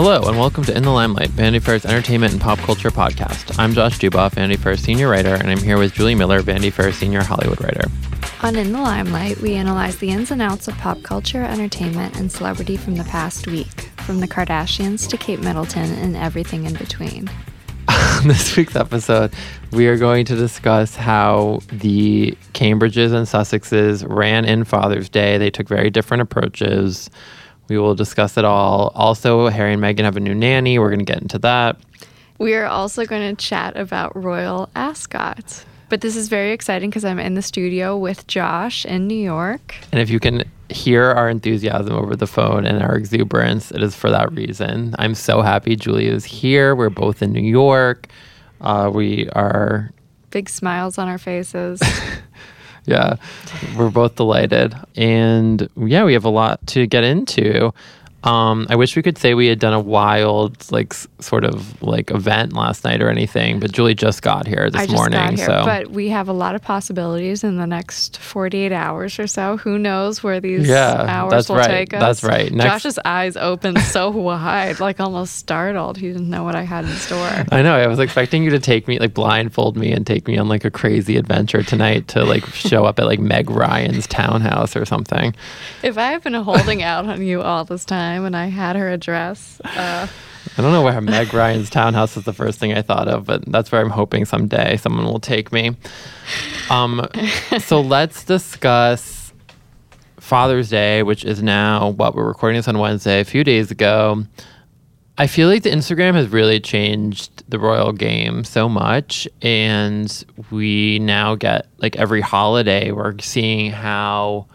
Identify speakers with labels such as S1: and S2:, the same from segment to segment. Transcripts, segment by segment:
S1: Hello, and welcome to In the Limelight, Vanity Fair's entertainment and pop culture podcast. I'm Josh Duboff, Vanity Fair senior writer, and I'm here with Julie Miller, Vanity Fair senior Hollywood writer.
S2: On In the Limelight, we analyze the ins and outs of pop culture, entertainment, and celebrity from the past week, from the Kardashians to Kate Middleton and everything in between.
S1: On this week's episode, we are going to discuss how the Cambridges and Sussexes ran in Father's Day. They took very different approaches. We will discuss it all. Also, Harry and Meghan have a new nanny. We're going to get into that.
S2: We are also going to chat about Royal Ascot. But this is very exciting because I'm in the studio with Josh in New York.
S1: And if you can hear our enthusiasm over the phone and our exuberance, it is for that reason. I'm so happy Julie is here. We're both in New York. Uh, we are.
S2: Big smiles on our faces.
S1: yeah, we're both delighted. And yeah, we have a lot to get into. Um, I wish we could say we had done a wild, like, s- sort of like event last night or anything, but Julie just got here this
S2: I just
S1: morning.
S2: got here,
S1: so
S2: but we have a lot of possibilities in the next 48 hours or so. Who knows where these
S1: Yeah,
S2: hours
S1: that's
S2: will
S1: right.
S2: take us?
S1: That's right. Next-
S2: Josh's eyes opened so wide, like almost startled. He didn't know what I had in store.
S1: I know. I was expecting you to take me, like, blindfold me and take me on like a crazy adventure tonight to like show up at like Meg Ryan's townhouse or something.
S2: if I have been holding out on you all this time and I had her address, uh,
S1: I don't know where Meg Ryan's townhouse is the first thing I thought of, but that's where I'm hoping someday someone will take me. Um, so let's discuss Father's Day, which is now what we're recording this on Wednesday, a few days ago. I feel like the Instagram has really changed the royal game so much, and we now get like every holiday we're seeing how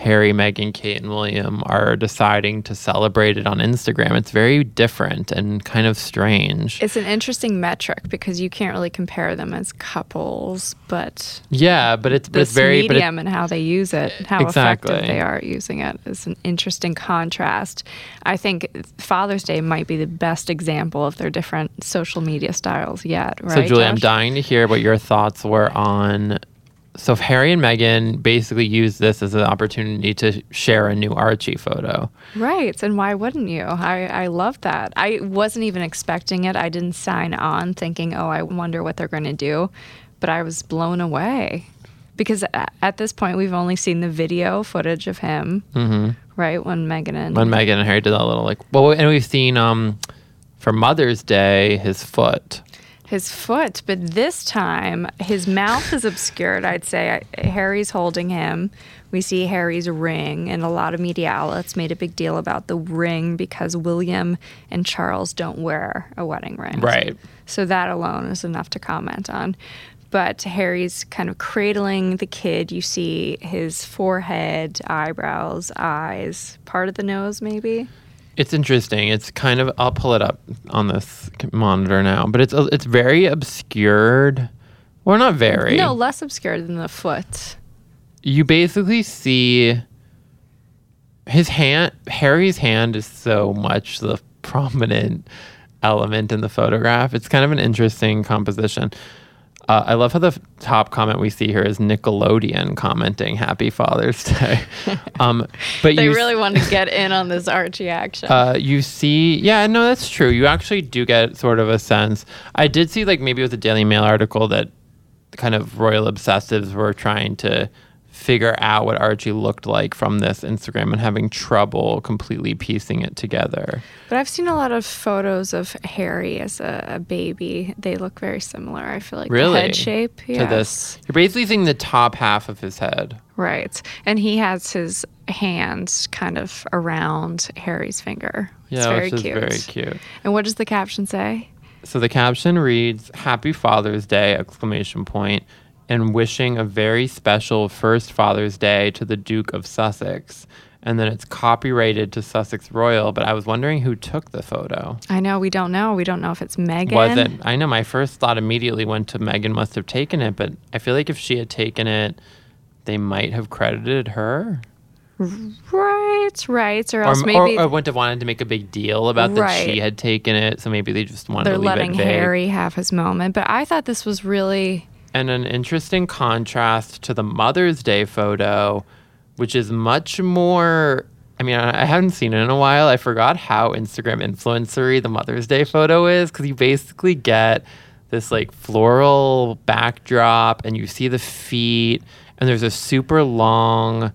S1: Harry, Meghan, Kate, and William are deciding to celebrate it on Instagram. It's very different and kind of strange.
S2: it's an interesting metric because you can't really compare them as couples, but
S1: yeah, but it's but
S2: this
S1: it's very but it-
S2: medium and how they use it, how
S1: Exactly.
S2: effective they are at using it is an interesting contrast. I think Father's Day might be the best example of their different social media styles yet, right?
S1: So, Julie, I'm dying to hear what your thoughts were on. So, if Harry and Meghan basically use this as an opportunity to share a new Archie photo.
S2: Right. And why wouldn't you? I, I love that. I wasn't even expecting it. I didn't sign on thinking, oh, I wonder what they're going to do. But I was blown away because at this point, we've only seen the video footage of him, right? When Meghan and
S1: When Meghan and Harry did that little like, well, and we've seen um for Mother's Day his foot.
S2: His foot, but this time his mouth is obscured. I'd say I- Harry's holding him. We see Harry's ring, and a lot of media outlets made a big deal about the ring because William and Charles don't wear a wedding ring.
S1: Right.
S2: So that alone is enough to comment on. But Harry's kind of cradling the kid. You see his forehead, eyebrows, eyes, part of the nose, maybe.
S1: It's interesting. It's kind of I'll pull it up on this monitor now, but it's it's very obscured. Well, not very.
S2: No, less obscured than the foot.
S1: you basically see his hand harry's hand is so much the prominent element in the photograph it's kind of an interesting composition uh, i love how the top comment we see here is nickelodeon commenting happy father's day um, but
S2: They
S1: you s-
S2: really want to get in on this Archie action.
S1: uh, you see, yeah, no, that's true. You actually do get sort of a sense. I did see, like, maybe it was a Daily Mail article that kind of royal obsessives were trying to figure out what Archie looked like from this Instagram and having trouble completely piecing it together.
S2: But I've seen a lot of photos of Harry as a, a baby. They look very similar. I feel like
S1: Really?
S2: the head shape.
S1: To
S2: Yes.
S1: this, you're basically seeing the top half of his head.
S2: Right. And he has his hand kind of around Harry's finger.
S1: Yeah,
S2: very
S1: which is
S2: cute.
S1: very cute.
S2: And what does the caption say?
S1: So the caption reads "Happy Father's Day!" exclamation point, and wishing a very special first Father's Day to the Duke of Sussex. And then it's copyrighted to Sussex Royal, but I was wondering who took the photo.
S2: I know we don't know. We don't know if it's Meghan.
S1: Was it? I know my first thought immediately went to Meghan must have taken it, but I feel like if she had taken it, they might have credited her.
S2: Right, right. Or
S1: Or,
S2: else
S1: or,
S2: maybe
S1: or wouldn't have wanted to make a big deal about that
S2: Right.
S1: she had taken it, so maybe they just wanted
S2: they're
S1: to leave
S2: letting
S1: it vague.
S2: Harry have his moment. But I thought this was really
S1: and an interesting contrast to the Mother's Day photo, which is much more I mean, I haven't seen it in a while. I forgot how Instagram influencery the Mother's Day photo is because you basically get this like floral backdrop and you see the feet, and there's a super long,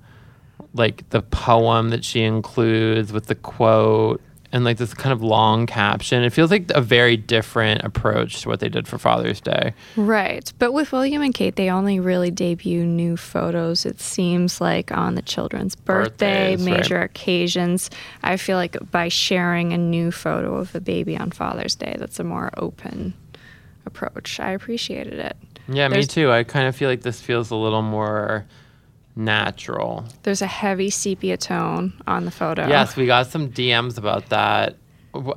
S1: like the poem that she includes with the quote and like this kind of long caption. It feels like a very different approach to what they did for Father's Day.
S2: Right. But with William and Kate, they only really debut new photos, it seems like, on the children's birthday,
S1: Birthdays, right.
S2: major occasions. I feel like by sharing a new photo of a baby on Father's Day, that's a more open approach. I appreciated it.
S1: Yeah, me too. I kind of feel like this feels a little more natural.
S2: There's a heavy sepia tone on the photo.
S1: Yes, we got some DMs about that.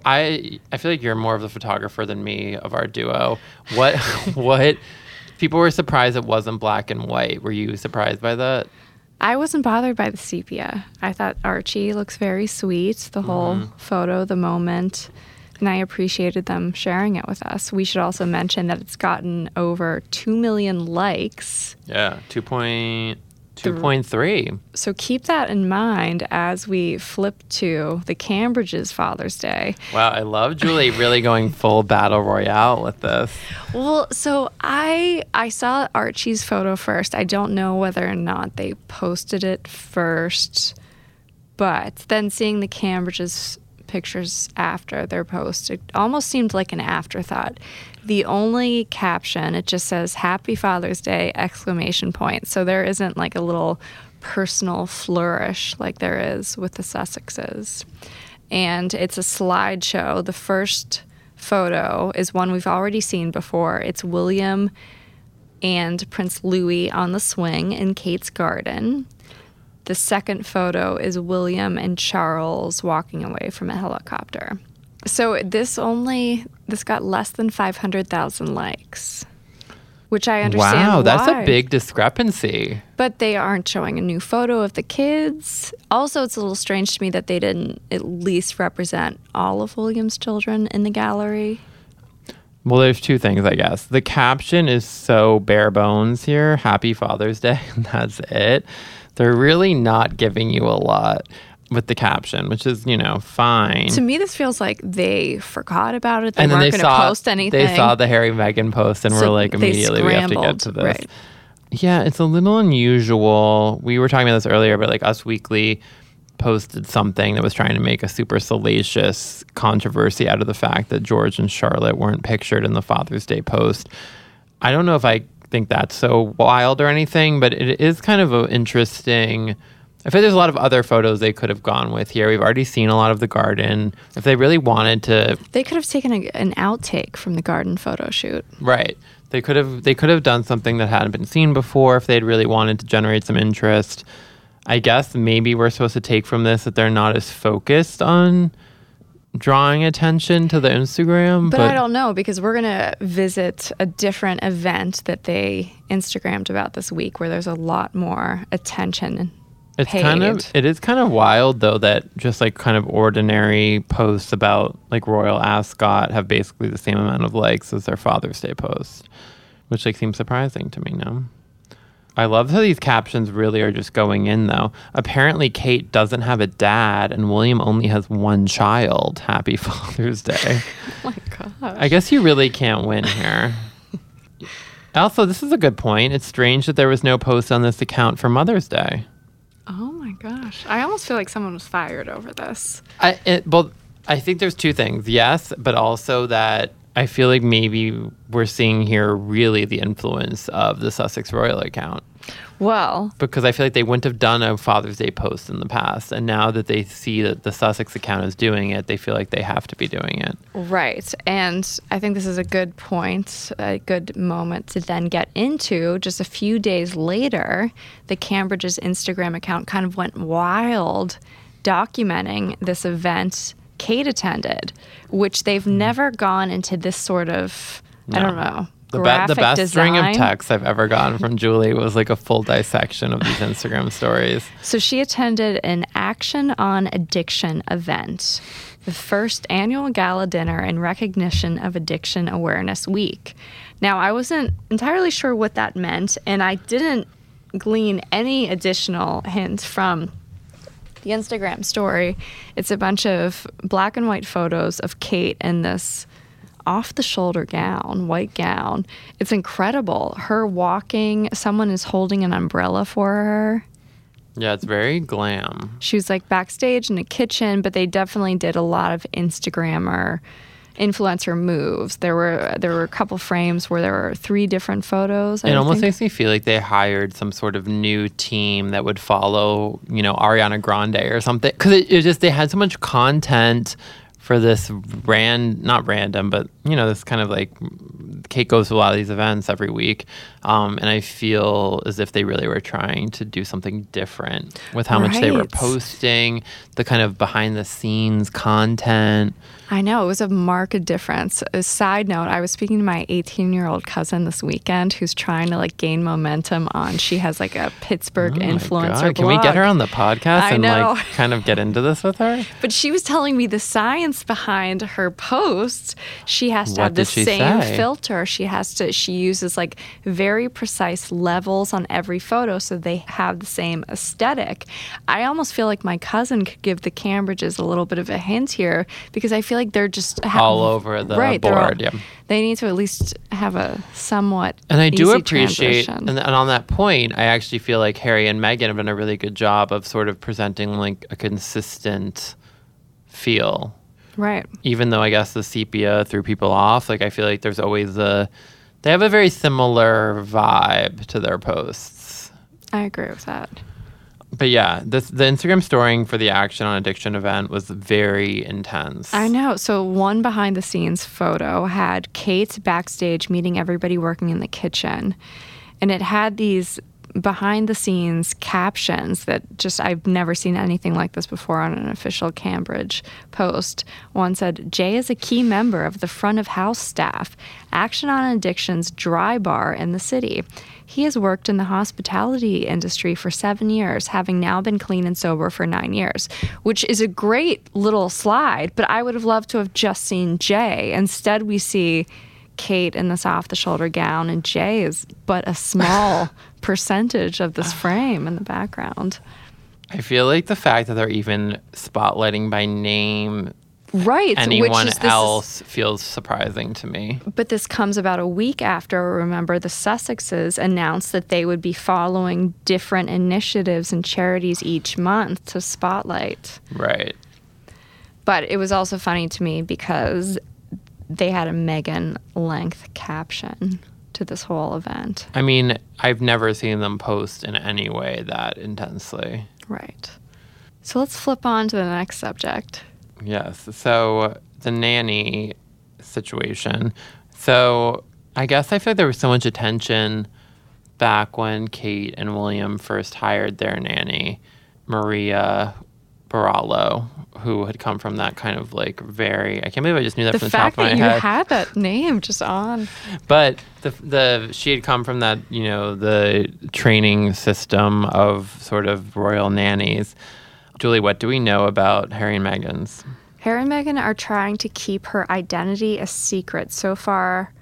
S1: I I feel like you're more of the photographer than me of our duo. What what people were surprised it wasn't black and white. Were you surprised by that?
S2: I wasn't bothered by the sepia. I thought Archie looks very sweet, the whole
S1: Mm-hmm.
S2: photo, the moment. And I appreciated them sharing it with us. We should also mention that it's gotten over 2 million likes.
S1: Yeah, two point two point three.
S2: So keep that in mind as we flip to the Cambridge's Father's Day.
S1: Wow, I love Julie really going full battle royale with this.
S2: Well, so I I saw Archie's photo first. I don't know whether or not they posted it first, but then seeing the Cambridge's pictures after their post, it almost seemed like an afterthought. The only caption it just says "Happy Father's Day!" exclamation point. So there isn't like a little personal flourish like there is with the Sussexes, and it's a slideshow. The first photo is one we've already seen before. It's William and Prince Louis on the swing in Kate's garden. The second photo is William and Charles walking away from a helicopter. So this only this got less than 500,000 likes. Which I understand
S1: Wow, that's
S2: why.
S1: a big discrepancy.
S2: But they aren't showing a new photo of the kids. Also, it's a little strange to me that they didn't at least represent all of William's children in the gallery.
S1: Well, there's two things, I guess. The caption is so bare bones here. Happy Father's Day. And that's it. They're really not giving you a lot with the caption, which is, you know, fine.
S2: To me, this feels like they forgot about it. They
S1: and then
S2: weren't
S1: they
S2: going
S1: saw
S2: to post anything.
S1: they saw the Harry Meghan post and
S2: So
S1: were like immediately we have to get to this.
S2: right.
S1: Yeah, it's a little unusual. We were talking about this earlier, but like Us Weekly posted something that was trying to make a super salacious controversy out of the fact that George and Charlotte weren't pictured in the Father's Day post. I don't know if I think that's so wild or anything, but it is kind of an interesting. I feel there's a lot of other photos they could have gone with here. We've already seen a lot of the garden. If they really wanted to
S2: They could have taken a, an outtake from the garden photo shoot.
S1: Right. They could have they could have done something that hadn't been seen before if they'd really wanted to generate some interest. I guess maybe we're supposed to take from this that they're not as focused on drawing attention to the Instagram.
S2: But, I don't know because we're going to visit a different event that they Instagrammed about this week where there's a lot more attention
S1: it's
S2: paid.
S1: kind of it is kind of wild though that just like kind of ordinary posts about like Royal Ascot have basically the same amount of likes as their Father's Day post, which like seems surprising to me now. I love how these captions really are just going in though. Apparently Kate doesn't have a dad and William only has one child. Happy Father's Day.
S2: oh my gosh.
S1: I guess you really can't win here. also, this is a good point. It's strange that there was no post on this account for Mother's Day.
S2: Oh my gosh. I almost feel like someone was fired over this.
S1: I it, well, I think there's two things. Yes, but also that I feel like maybe we're seeing here really the influence of the Sussex Royal account
S2: Well,
S1: because I feel like they wouldn't have done a Father's Day post in the past, and now that they see that the Sussex account is doing it, they feel like they have to be doing it.
S2: Right. And I think this is a good point, a good moment to then get into. Just a few days later, the Cambridge's Instagram account kind of went wild documenting this event Kate attended, which they've hmm. never gone into this sort of, I don't know.
S1: The, be- the best
S2: design.
S1: string of texts I've ever gotten from Julie was like a full dissection of these Instagram stories.
S2: So she attended an Action on Addiction event, the first annual gala dinner in recognition of Addiction Awareness Week. Now, I wasn't entirely sure what that meant, and I didn't glean any additional hints from the Instagram story. It's a bunch of black and white photos of Kate in this off the shoulder gown, white gown. It's incredible. Her walking, someone is holding an umbrella for her.
S1: Yeah, it's very glam.
S2: She was like backstage in a kitchen, but they definitely did a lot of Instagrammer influencer moves. There were there were a couple frames where there were three different photos. I
S1: It almost
S2: think.
S1: makes me feel like they hired some sort of new team that would follow, you know, Ariana Grande or something. Because it, it just they had so much content for this ran not random, but you know, this kind of like Kate goes to a lot of these events every week, um, and I feel as if they really were trying to do something different with how much they were posting, the kind of behind the scenes content.
S2: I know it was a marked difference. A side note: I was speaking to my 18 year old cousin this weekend, who's trying to like gain momentum on. She has like a Pittsburgh
S1: Oh
S2: influencer.
S1: God, Can we get her on the podcast
S2: I
S1: and
S2: know.
S1: like kind of get into this with her?
S2: But she was telling me the science behind her posts. She has to
S1: What
S2: have the same
S1: say?
S2: filter. She has to she uses like very precise levels on every photo so they have the same aesthetic. I almost feel like my cousin could give the Cambridges a little bit of a hint here because I feel like they're just ha-
S1: All over the
S2: right, they're all-
S1: board, yeah.
S2: They need to at least have a somewhat
S1: And I do appreciate,
S2: transition.
S1: and, and on that point, I actually feel like Harry and Meghan have done a really good job of sort of presenting like a consistent feel.
S2: right.
S1: Even though I guess the sepia threw people off, like I feel like there's always a, they have a very similar vibe to their posts.
S2: I agree with that.
S1: But yeah, this, the Instagram storing for the Action on Addiction event was very intense.
S2: I know. So one behind the scenes photo had Kate backstage meeting everybody working in the kitchen. And it had these behind the scenes captions that just I've never seen anything like this before on an official Cambridge post. One said, Jay is a key member of the front of house staff, Action on Addiction's dry bar in the city. He has worked in the hospitality industry for seven years, having now been clean and sober for nine years, which is a great little slide. But I would have loved to have just seen Jay. Instead, we see Kate in this off the shoulder gown, and Jay is but a small percentage of this ah. frame in the background.
S1: I feel like the fact that they're even spotlighting by name
S2: Right.
S1: anyone
S2: which is,
S1: else feels surprising to me.
S2: But this comes about a week after, remember, the Sussexes announced that they would be following different initiatives and charities each month to spotlight.
S1: Right.
S2: But it was also funny to me because they had a Meghan length caption to this whole event.
S1: I mean, I've never seen them post in any way that intensely.
S2: Right. So let's flip on to the next subject.
S1: Yes. So the nanny situation. So I guess I feel like there was so much attention back when Kate and William first hired their nanny, Maria Borrallo, who had come from that kind of like very I can't believe I just knew that
S2: The
S1: from the
S2: fact
S1: top of
S2: that
S1: my
S2: you
S1: head.
S2: had that name just on.
S1: But the the she had come from that you know the training system of sort of royal nannies. Julie, what do we know about Harry and Meghan's?
S2: Harry and Meghan are trying to keep her identity a secret. So far,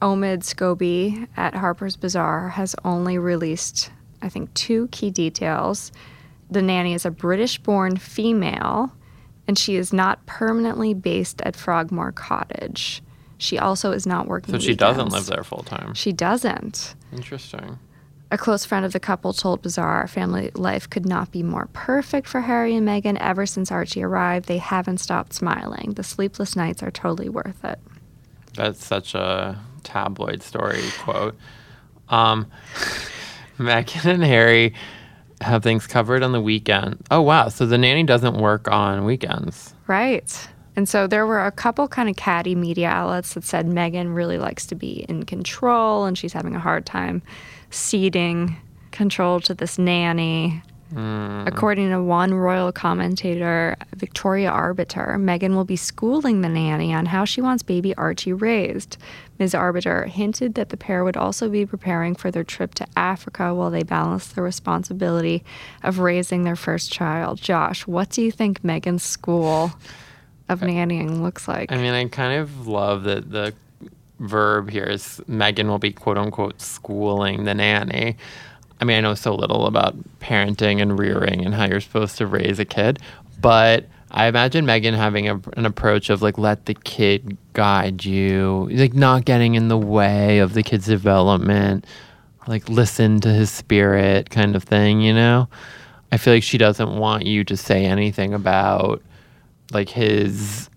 S2: Omid Scobie at Harper's Bazaar has only released, I think, two key details. The nanny is a British born female, and she is not permanently based at Frogmore Cottage. She also is not working.
S1: So she doesn't live there full time.
S2: She doesn't.
S1: Interesting.
S2: A close friend of the couple told Bazaar our family life could not be more perfect for Harry and Meghan. Ever since Archie arrived, they haven't stopped smiling. The sleepless nights are totally worth it.
S1: That's such a tabloid story quote. Um, Meghan and Harry have things covered on the weekend. Oh wow! So the nanny doesn't work on weekends.
S2: Right. And so there were a couple kind of catty media outlets that said Meghan really likes to be in control and she's having a hard time ceding control to this nanny. Hmm. According to one royal commentator, Victoria Arbiter, Meghan will be schooling the nanny on how she wants baby Archie raised. Ms. Arbiter hinted that the pair would also be preparing for their trip to Africa while they balance the responsibility of raising their first child. Josh, what do you think Meghan's school of nannying looks like?
S1: I mean, I kind of love that the verb here is Meghan will be quote unquote schooling the nanny. I mean, I know so little about parenting and rearing and how you're supposed to raise a kid, but I imagine Meghan having a, an approach of like, let the kid guide you, like, not getting in the way of the kid's development, like, listen to his spirit kind of thing, you know? I feel like she doesn't want you to say anything about like his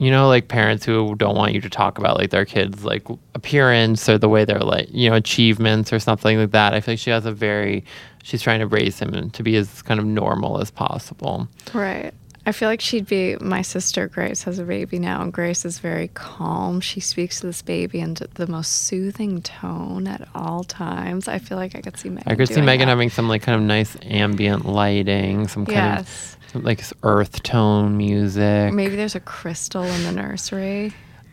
S1: you know like parents who don't want you to talk about like their kids like appearance or the way they're like you know achievements or something like that i feel like she has a very she's trying to raise him to be as kind of normal as possible
S2: Right. I feel like she'd be my sister Grace has a baby now and Grace is very calm. She speaks to this baby in the most soothing tone at all times. I feel like I could see Meghan.
S1: i could see meghan
S2: that.
S1: having some like kind of nice ambient lighting some kind
S2: Yes.
S1: of like earth tone music
S2: Maybe there's a crystal in the nursery.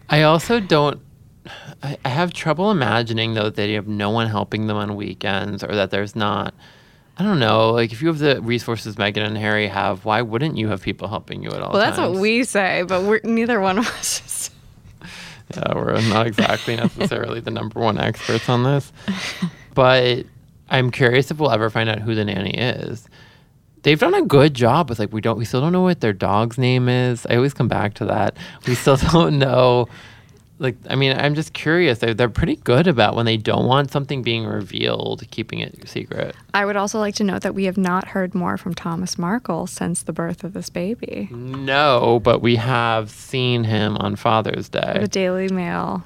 S1: I also don't. I, I have trouble imagining though that they have no one helping them on weekends, or that there's not. I don't know. Like if you have the resources Meghan and Harry have, why wouldn't you have people helping you at all
S2: Well, that's
S1: times?
S2: what we say, but we're neither one of us is
S1: Yeah, we're not exactly necessarily the number one experts on this, but I'm curious if we'll ever find out who the nanny is. They've done a good job with like we don't we still don't know what their dog's name is. I always come back to that. We still don't know. Like I mean, I'm just curious. They're, they're pretty good about when they don't want something being revealed, keeping it secret.
S2: I would also like to note that we have not heard more from Thomas Markle since the birth of this baby.
S1: No, but we have seen him on Father's Day.
S2: The Daily Mail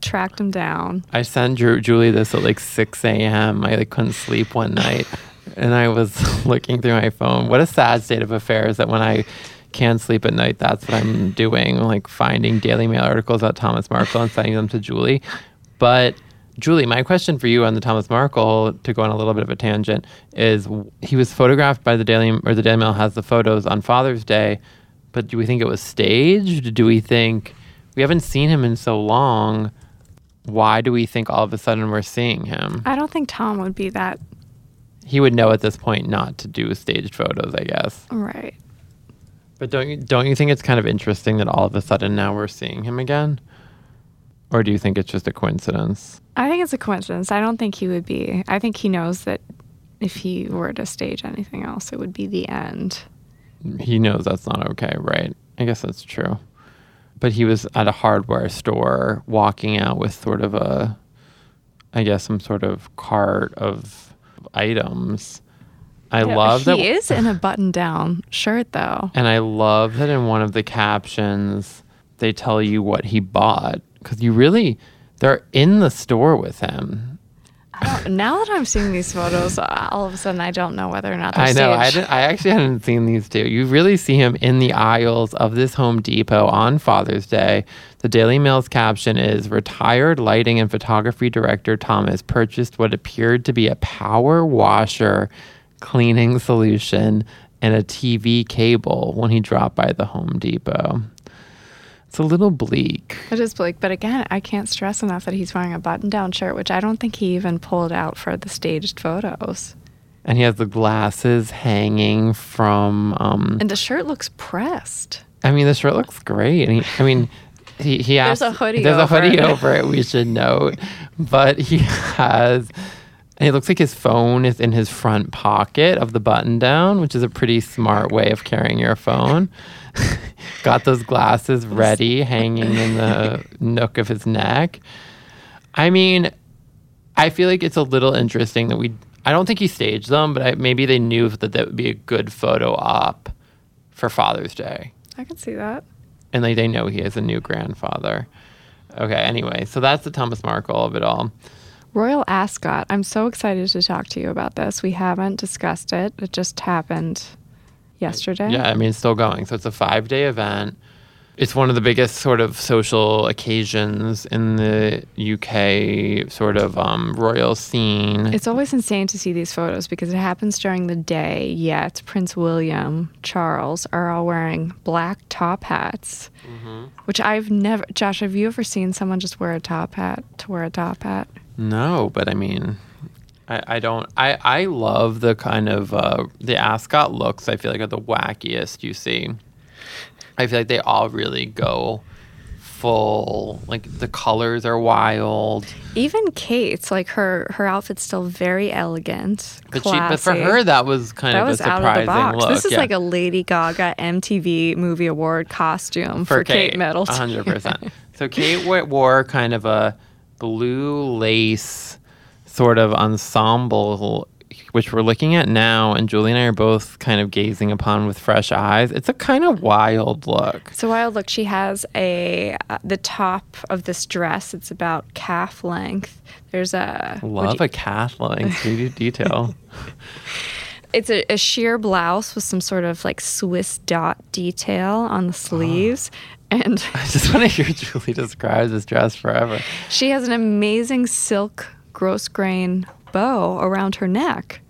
S2: tracked him down.
S1: I sent Ju- Julie this at like 6 a.m. I like couldn't sleep one night, and I was looking through my phone. What a sad state of affairs that when I can't sleep at night, that's what I'm doing, like finding Daily Mail articles about Thomas Markle and sending them to Julie. But Julie, my question for you on the Thomas Markle, to go on a little bit of a tangent, is he was photographed by the Daily or the Daily Mail has the photos on Father's Day, but do we think it was staged? Do we think we haven't seen him in so long? why do we think all of a sudden we're seeing him?
S2: I don't think Tom would be that
S1: He would know at this point not to do staged photos, I guess.
S2: right.
S1: But don't you don't you think it's kind of interesting that all of a sudden now we're seeing him again? Or do you think it's just a coincidence?
S2: I think it's a coincidence. I don't think he would be. I think he knows that if he were to stage anything else, it would be the end.
S1: He knows that's not okay, right? I guess that's true. But he was at a hardware store walking out with sort of a I guess some sort of cart of items. I
S2: Yeah,
S1: love
S2: he is in a button-down shirt, though.
S1: And I love that in one of the captions, they tell you what he bought. Because you really, they're in the store with him.
S2: Now that I'm seeing these photos, uh, all of a sudden I don't know whether or not they're
S1: I know. I, didn't, I actually hadn't seen these two. You really see him in the aisles of this Home Depot on Father's Day. The Daily Mail's caption is Retired lighting and photography director Thomas purchased what appeared to be a power washer cleaning solution and a TV cable when he dropped by the Home Depot. It's a little bleak.
S2: It is bleak, but again, I can't stress enough that he's wearing a button-down shirt, which I don't think he even pulled out for the staged photos.
S1: And he has the glasses hanging from. Um,
S2: And the shirt looks pressed.
S1: I mean, the shirt looks great. And he, I mean, he, he
S2: There's a hoodie
S1: There's a hoodie over it. We should note, but he has. And it looks like his phone is in his front pocket of the button down, which is a pretty smart way of carrying your phone. Got those glasses ready, hanging in the nook of his neck. I mean, I feel like it's a little interesting that we. I don't think he staged them, but I, maybe they knew that that would be a good photo op for Father's Day
S2: I can see that.
S1: and like they know he is a new grandfather. Okay, anyway, so that's the Thomas Markle of it all.
S2: Royal Ascot. I'm so excited to talk to you about this. We haven't discussed it. It just happened yesterday.
S1: Yeah, I mean it's still going. So it's a five day event. It's one of the biggest sort of social occasions in the UK sort of um, royal scene.
S2: It's always insane to see these photos because it happens during the day, yet Prince William, Charles are all wearing black top hats, which I've never. Josh, have you ever seen someone just wear a top hat to wear a top hat?
S1: No, but I mean, I, I don't. I, I love the kind of uh, the ascot looks. I feel like are the wackiest you see. I feel like they all really go full. Like the colors are wild.
S2: Even Kate's like her her outfit's still very elegant.
S1: But she, but for her, that was kind
S2: that
S1: of
S2: was
S1: a
S2: out of the box.
S1: look.
S2: this is
S1: yeah.
S2: like a Lady Gaga MTV Movie Award costume for, Kate, Middleton.
S1: hundred percent. So Kate wore kind of a blue lace sort of ensemble, which we're looking at now, and Julie and I are both kind of gazing upon with fresh eyes. It's a kind of wild look.
S2: It's a wild look. She has a uh, the top of this dress. It's about calf length. There's a
S1: Love
S2: you-
S1: a calf length de- detail.
S2: It's a, a sheer blouse with some sort of like Swiss dot detail on the sleeves. And
S1: I just want to hear Julie describe this dress forever.
S2: she has an amazing silk grosgrain bow around her neck.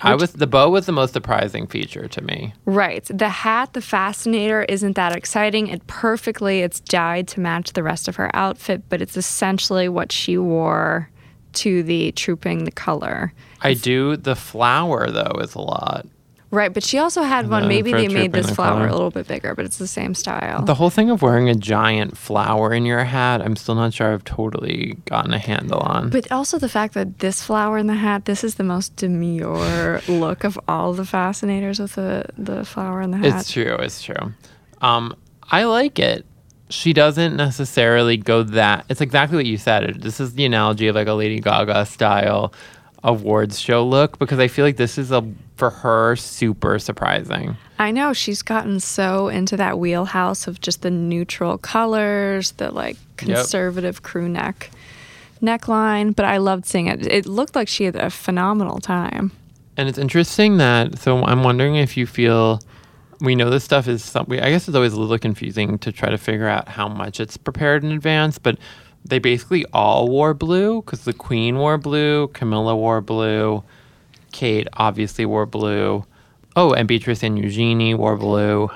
S1: I was the bow was the most surprising feature to me.
S2: Right. The hat, the fascinator, isn't that exciting. It perfectly, it's dyed to match the rest of her outfit, but it's essentially what she wore to the trooping the color.
S1: I do the flower though is a lot.
S2: Right, but she also had one.
S1: the
S2: Maybe they made this
S1: the
S2: flower
S1: color.
S2: a little bit bigger, but it's the same style.
S1: The whole thing of wearing a giant flower in your hat, I'm still not sure I've totally gotten a handle on.
S2: But also the fact that this flower in the hat, this is the most demure look of all the fascinators with the, the flower in the hat.
S1: it's true, it's true. Um, I like it. She doesn't necessarily go that. It's exactly what you said. This is the analogy of like a Lady Gaga style awards show look because I feel like this is a for her super surprising.
S2: I know she's gotten so into that wheelhouse of just the neutral colors, the like conservative crew neck neckline, but I loved seeing it. It looked like she had a phenomenal time.
S1: And it's interesting that so I'm wondering if you feel we know this stuff is some we, I guess it's always a little confusing to try to figure out how much it's prepared in advance, but they basically all wore blue because the queen wore blue, Camilla wore blue, Kate obviously wore blue. Oh, and Beatrice and Eugenie wore blue.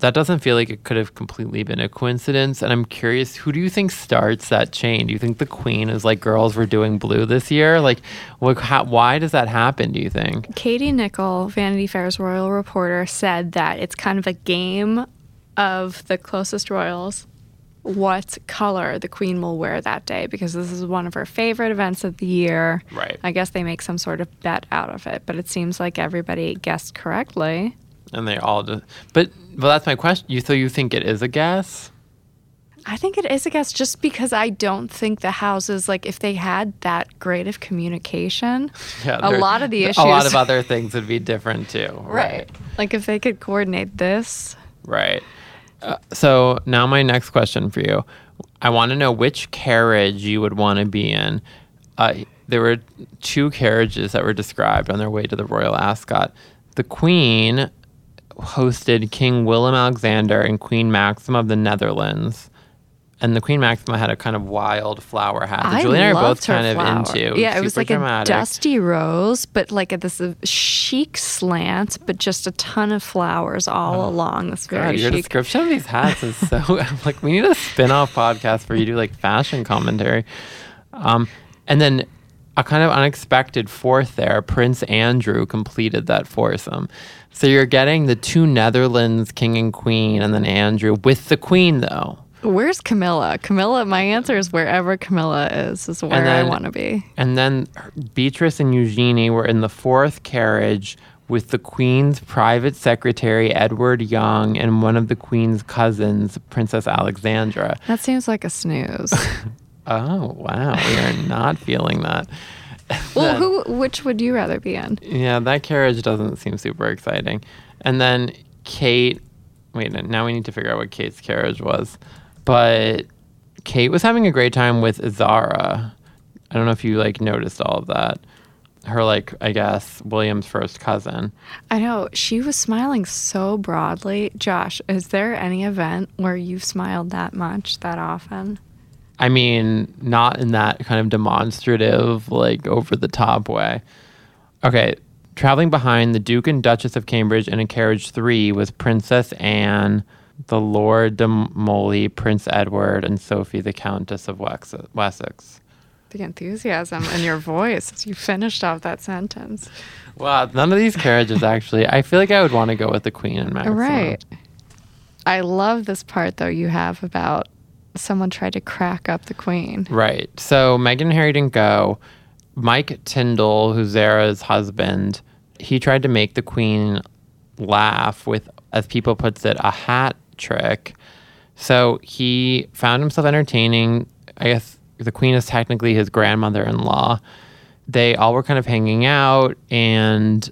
S1: That doesn't feel like it could have completely been a coincidence. And I'm curious, who do you think starts that chain? Do you think the queen is like, girls, we're doing blue this year? Like, what, how, why does that happen, do you think?
S2: Katie Nicholl, Vanity Fair's royal reporter, said that it's kind of a game of the closest royals what color the queen will wear that day because this is one of her favorite events of the year.
S1: Right.
S2: I guess they make some sort of bet out of it, but it seems like everybody guessed correctly.
S1: And they all just, but, well, that's my question. You, so you think it is a guess?
S2: I think it is a guess just because I don't think the houses, like, if they had that great of communication,
S1: Yeah.
S2: a lot of the issues.
S1: A lot of other things would be different too.
S2: Right. Like, if they could coordinate this.
S1: Right. Uh, so now my next question for you. I want to know which carriage you would want to be in. Uh, there were two carriages that were described on their way to the royal ascot. The Queen hosted King Willem Alexander and Queen Maxima of the Netherlands. And the Queen Maxima had a kind of wild flower hat. that
S2: I
S1: Julie and I are both kind
S2: flower.
S1: of into.
S2: Yeah, it was like
S1: dramatic.
S2: a dusty rose, but like a, this chic slant, but just a ton of flowers all along this
S1: God,
S2: very
S1: your
S2: chic.
S1: description of these hats is so I'm like we need a spin-off podcast where you do like fashion commentary. Um, and then a kind of unexpected fourth there, Prince Andrew completed that foursome. So you're getting the two Netherlands king and queen and then Andrew with the queen though.
S2: Where's Camilla? Camilla, my answer is wherever Camilla is, is where I want to be.
S1: And then Beatrice and Eugenie were in the fourth carriage with the Queen's private secretary, Edward Young, and one of the Queen's cousins, Princess Alexandra.
S2: That seems like a snooze.
S1: Oh, wow. We are not feeling that.
S2: well,
S1: Then-
S2: who? Which would you rather be in?
S1: Yeah, that carriage doesn't seem super exciting. And then Kate, wait, now we need to figure out what Kate's carriage was. But Kate was having a great time with Zara. I don't know if you like noticed all of that. Her like, I guess, William's first cousin.
S2: I know she was smiling so broadly. Josh, is there any event where you've smiled that much that often?
S1: I mean, not in that kind of demonstrative, like over the top way. Okay, traveling behind the Duke and Duchess of Cambridge in a carriage three was Princess Anne, the Lord de Mauley, Prince Edward, and Sophie, the Countess of Wex- Wessex.
S2: The enthusiasm in your voice as you finished off that sentence.
S1: Wow, none of these carriages actually. I feel like I would want to go with the Queen and Maxima.
S2: Right. I love this part though you have about someone tried to crack up the queen.
S1: Right. So Meghan and Harry didn't go. Mike Tindall, who's Zara's husband, he tried to make the queen laugh with, as people puts it, a hat trick. So he found himself entertaining. I guess the queen is technically his grandmother-in-law. They all were kind of hanging out, and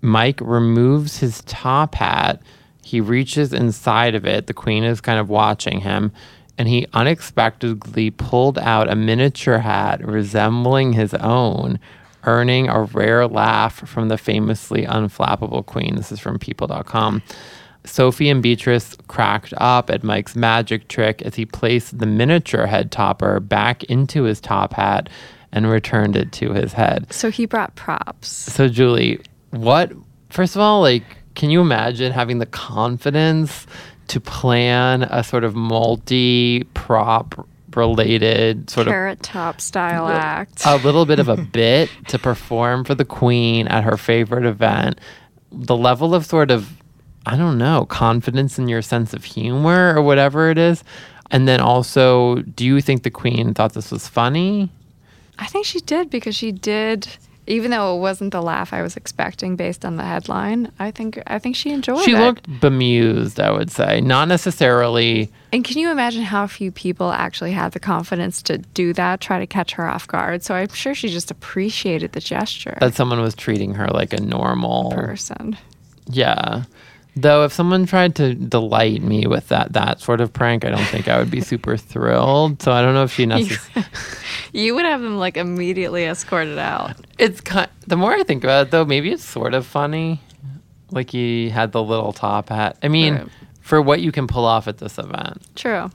S1: Mike removes his top hat. He reaches inside of it. The queen is kind of watching him, and he unexpectedly pulled out a miniature hat resembling his own, earning a rare laugh from the famously unflappable queen. This is from people.com. Sophie and Beatrice cracked up at Mike's magic trick as he placed the miniature head topper back into his top hat and returned it to his head.
S2: So he brought props.
S1: So, Julie, what, first of all, like, can you imagine having the confidence to plan a sort of multi prop related sort
S2: Carrot of top style act?
S1: A little bit of a bit to perform for the queen at her favorite event. The level of sort of I don't know, confidence in your sense of humor or whatever it is. And then also, do you think the queen thought this was funny?
S2: I think she did because she did even though it wasn't the laugh I was expecting based on the headline, I think I think she enjoyed
S1: she
S2: it.
S1: She looked bemused, I would say. Not necessarily
S2: And can you imagine how few people actually had the confidence to do that, try to catch her off guard? So I'm sure she just appreciated the gesture.
S1: That someone was treating her like a normal
S2: person.
S1: Yeah. Though if someone tried to delight me with that that sort of prank, I don't think I would be super thrilled. So I don't know if she necessarily.
S2: you would have them like immediately escorted out.
S1: It's kind. The more I think about it, though, maybe it's sort of funny. Like he had the little top hat. I mean, right. for what you can pull off at this event.
S2: True.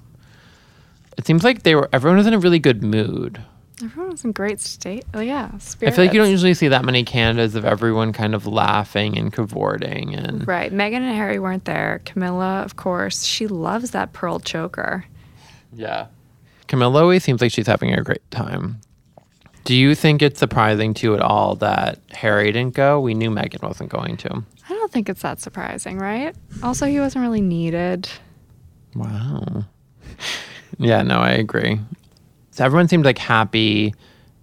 S1: It seems like they were. Everyone was in a really good mood.
S2: Everyone was in great state. Oh, yeah, spirits.
S1: I feel like you don't usually see that many candidates of everyone kind of laughing and cavorting and
S2: right. Meghan and Harry weren't there. Camilla, of course, she loves that pearl choker.
S1: Yeah, Camilla always seems like she's having a great time. Do you think it's surprising to you at all that Harry didn't go? We knew Meghan wasn't going to.
S2: I don't think it's that surprising, right? Also, he wasn't really needed.
S1: Wow. yeah, no, I agree. So everyone seemed like happy,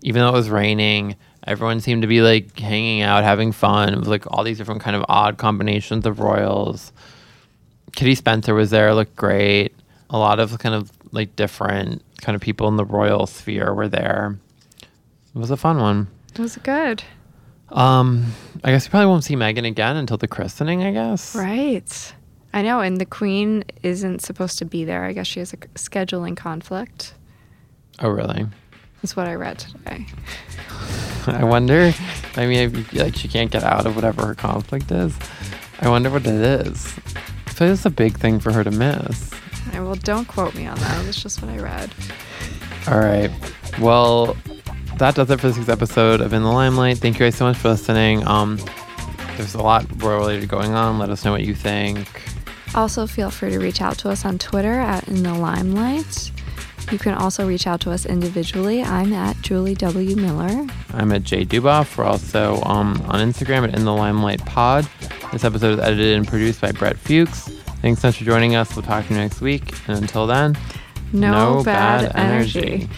S1: even though it was raining. Everyone seemed to be like hanging out, having fun. It was like all these different kind of odd combinations of royals. Kitty Spencer was there, looked great. A lot of kind of like different kind of people in the royal sphere were there. It was a fun one.
S2: It was good.
S1: Um, I guess we probably won't see Meghan again until the christening, I guess.
S2: Right. I know, and the queen isn't supposed to be there. I guess she has a scheduling conflict.
S1: Oh, really?
S2: That's what I read today.
S1: I wonder. I mean, like she can't get out of whatever her conflict is. I wonder what it is. I feel like it's a big thing for her to miss.
S2: I, well, don't quote me on that. It's just what I read.
S1: All right. Well, that does it for this week's episode of In the Limelight. Thank you guys so much for listening. Um, there's a lot royal related going on. Let us know what you think.
S2: Also, feel free to reach out to us on Twitter at In the Limelight. You can also reach out to us individually. I'm at Julie W. Miller.
S1: I'm at Jay Duboff. We're also um, on Instagram at In the Limelight Pod. This episode is edited and produced by Brett Fuchs. Thanks so much for joining us. We'll talk to you next week. And until then,
S2: no, no bad, bad, energy. energy.